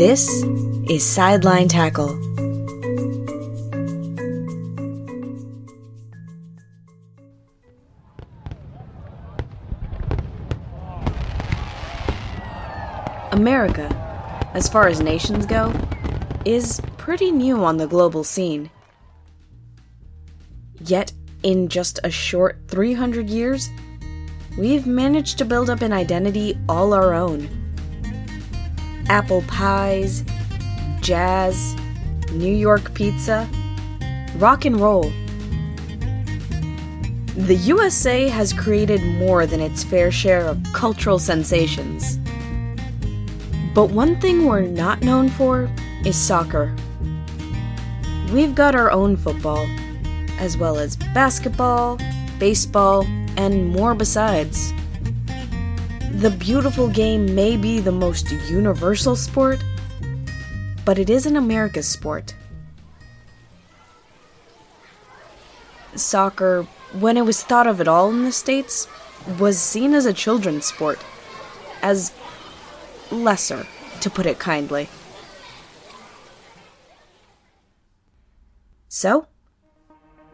This is Sideline Tackle. America, as far as nations go, is pretty new on the global scene. Yet, in just a short 300 years, we've managed to build up an identity all our own. Apple pies, jazz, New York pizza, rock and roll. The USA has created more than its fair share of cultural sensations. But one thing we're not known for is soccer. We've got our own football, as well as basketball, baseball, and more besides. The beautiful game may be the most universal sport, but it isn't America's sport. Soccer, when it was thought of at all in the States, was seen as a children's sport, as lesser, to put it kindly. So,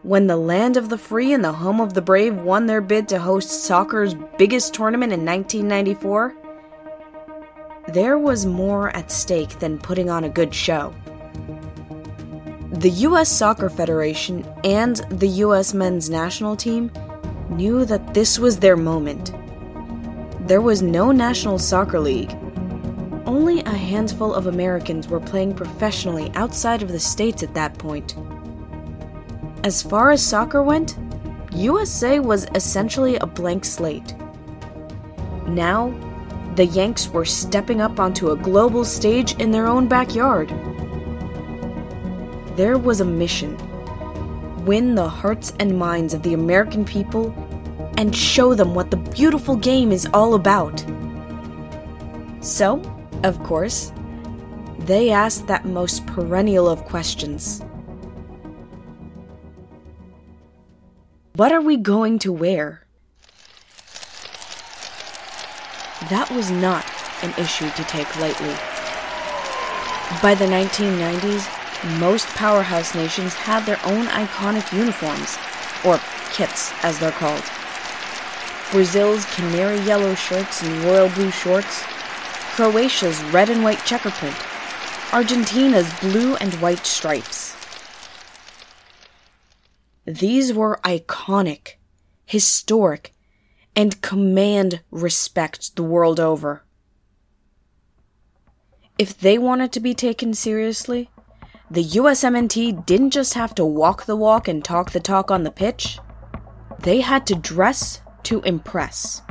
when the land of the free and the home of the brave won their bid to host soccer's biggest tournament in 1994, there was more at stake than putting on a good show. The U.S. Soccer Federation and the U.S. men's national team knew that this was their moment. There was no National Soccer League, only a handful of Americans were playing professionally outside of the States at that point. As far as soccer went, USA was essentially a blank slate. Now, the Yanks were stepping up onto a global stage in their own backyard. There was a mission win the hearts and minds of the American people and show them what the beautiful game is all about. So, of course, they asked that most perennial of questions What are we going to wear? That was not an issue to take lightly. By the 1990s, most powerhouse nations had their own iconic uniforms, or kits as they're called. Brazil's canary yellow shirts and royal blue shorts, Croatia's red and white checker print, Argentina's blue and white stripes. These were iconic, historic, and command respect the world over. If they wanted to be taken seriously, the USMNT didn't just have to walk the walk and talk the talk on the pitch, they had to dress to impress.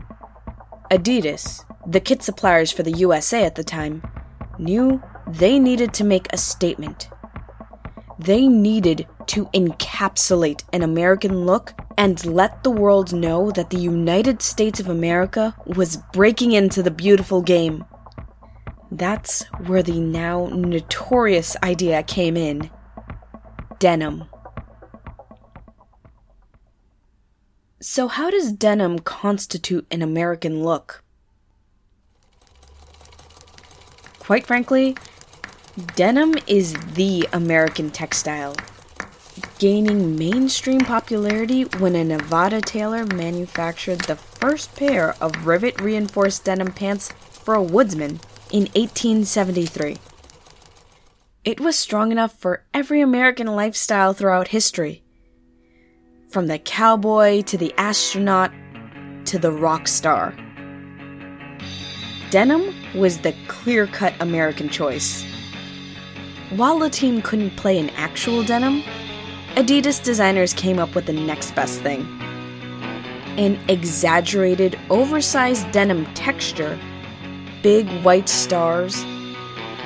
Adidas, the kit suppliers for the USA at the time knew they needed to make a statement. They needed to encapsulate an American look and let the world know that the United States of America was breaking into the beautiful game. That's where the now notorious idea came in denim. So, how does denim constitute an American look? Quite frankly, denim is the American textile, gaining mainstream popularity when a Nevada tailor manufactured the first pair of rivet reinforced denim pants for a woodsman in 1873. It was strong enough for every American lifestyle throughout history. From the cowboy to the astronaut to the rock star. Denim was the clear cut American choice. While the team couldn't play in actual denim, Adidas designers came up with the next best thing an exaggerated, oversized denim texture, big white stars,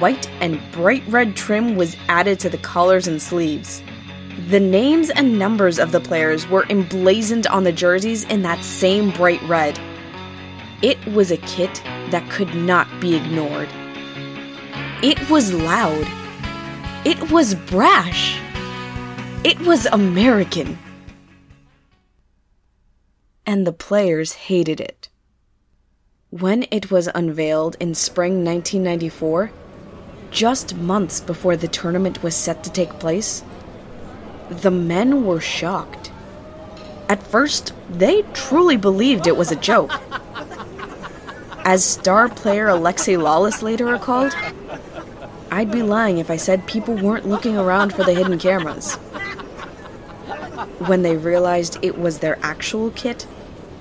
white and bright red trim was added to the collars and sleeves. The names and numbers of the players were emblazoned on the jerseys in that same bright red. It was a kit that could not be ignored. It was loud. It was brash. It was American. And the players hated it. When it was unveiled in spring 1994, just months before the tournament was set to take place, the men were shocked. At first, they truly believed it was a joke. As star player Alexi Lalas later recalled, I'd be lying if I said people weren't looking around for the hidden cameras. When they realized it was their actual kit,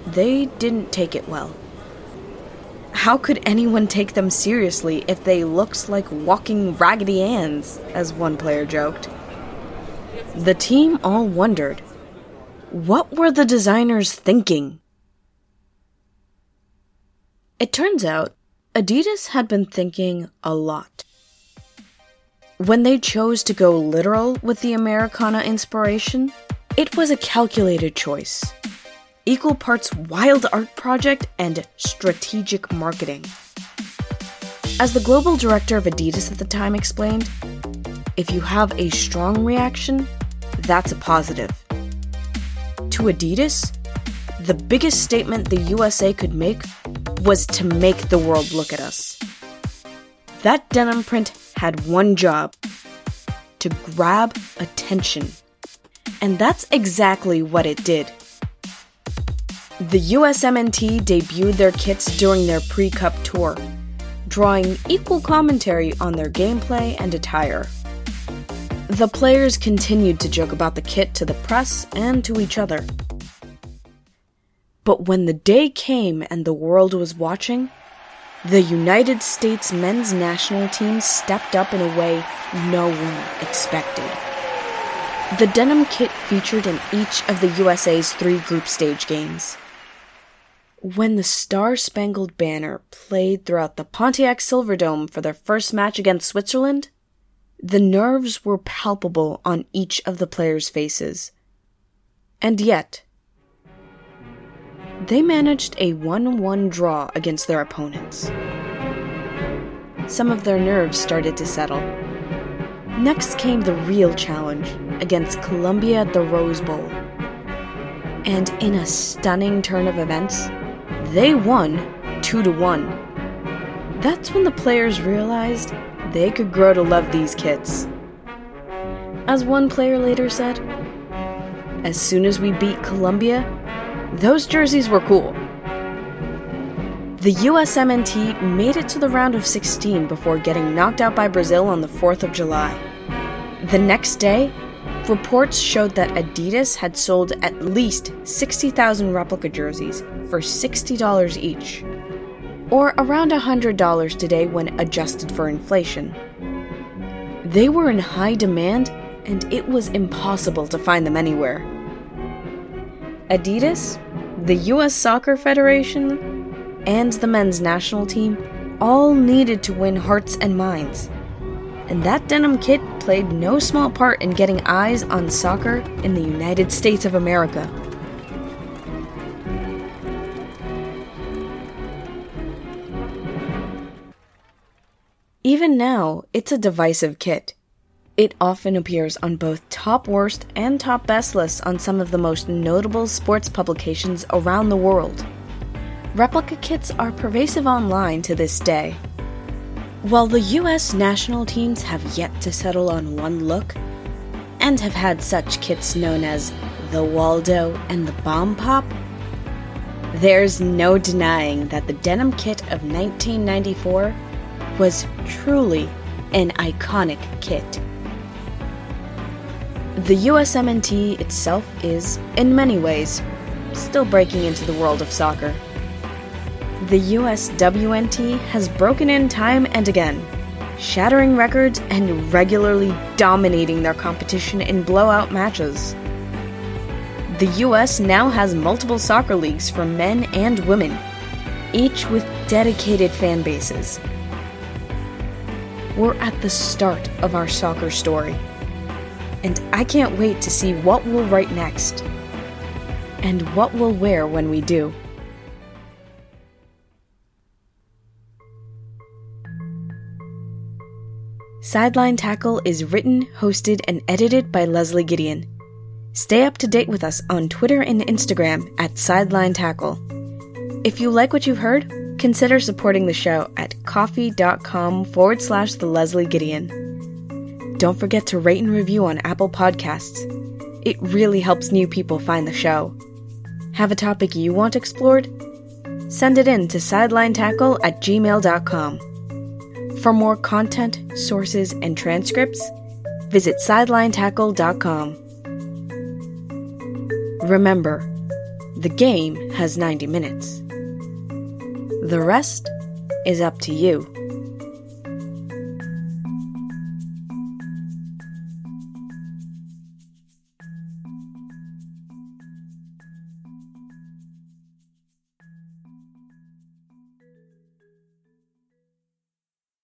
they didn't take it well. How could anyone take them seriously if they looked like walking Raggedy Anns, as one player joked? The team all wondered what were the designers thinking? It turns out Adidas had been thinking a lot. When they chose to go literal with the Americana inspiration, it was a calculated choice. Equal parts wild art project and strategic marketing. As the global director of Adidas at the time explained, if you have a strong reaction, that's a positive. To Adidas, the biggest statement the USA could make was to make the world look at us. That denim print had one job to grab attention. And that's exactly what it did. The USMNT debuted their kits during their pre Cup tour, drawing equal commentary on their gameplay and attire. The players continued to joke about the kit to the press and to each other. But when the day came and the world was watching, the United States men's national team stepped up in a way no one expected. The denim kit featured in each of the USA's three group stage games. When the Star Spangled Banner played throughout the Pontiac Silverdome for their first match against Switzerland, the nerves were palpable on each of the players' faces. And yet, they managed a 1 1 draw against their opponents. Some of their nerves started to settle. Next came the real challenge against Colombia at the Rose Bowl. And in a stunning turn of events, they won 2 to 1. That's when the players realized they could grow to love these kits. As one player later said, as soon as we beat Colombia, those jerseys were cool. The USMNT made it to the round of 16 before getting knocked out by Brazil on the 4th of July. The next day, reports showed that Adidas had sold at least 60,000 replica jerseys for $60 each, or around $100 today when adjusted for inflation. They were in high demand, and it was impossible to find them anywhere. Adidas, the US Soccer Federation, and the men's national team all needed to win hearts and minds. And that denim kit played no small part in getting eyes on soccer in the United States of America. Even now, it's a divisive kit. It often appears on both top worst and top best lists on some of the most notable sports publications around the world. Replica kits are pervasive online to this day. While the US national teams have yet to settle on one look, and have had such kits known as the Waldo and the Bomb Pop, there's no denying that the denim kit of 1994 was truly an iconic kit. The USMNT itself is, in many ways, still breaking into the world of soccer. The USWNT has broken in time and again, shattering records and regularly dominating their competition in blowout matches. The US now has multiple soccer leagues for men and women, each with dedicated fan bases. We're at the start of our soccer story and I can't wait to see what we'll write next and what we'll wear when we do. Sideline Tackle is written, hosted, and edited by Leslie Gideon. Stay up to date with us on Twitter and Instagram at Sideline Tackle. If you like what you've heard, consider supporting the show at ko-fi.com forward slash the Leslie Gideon. Don't forget to rate and review on Apple Podcasts. It really helps new people find the show. Have a topic you want explored? Send it in to sidelinetackle at gmail.com. For more content, sources, and transcripts, visit sidelinetackle.com. Remember, the game has 90 minutes. The rest is up to you.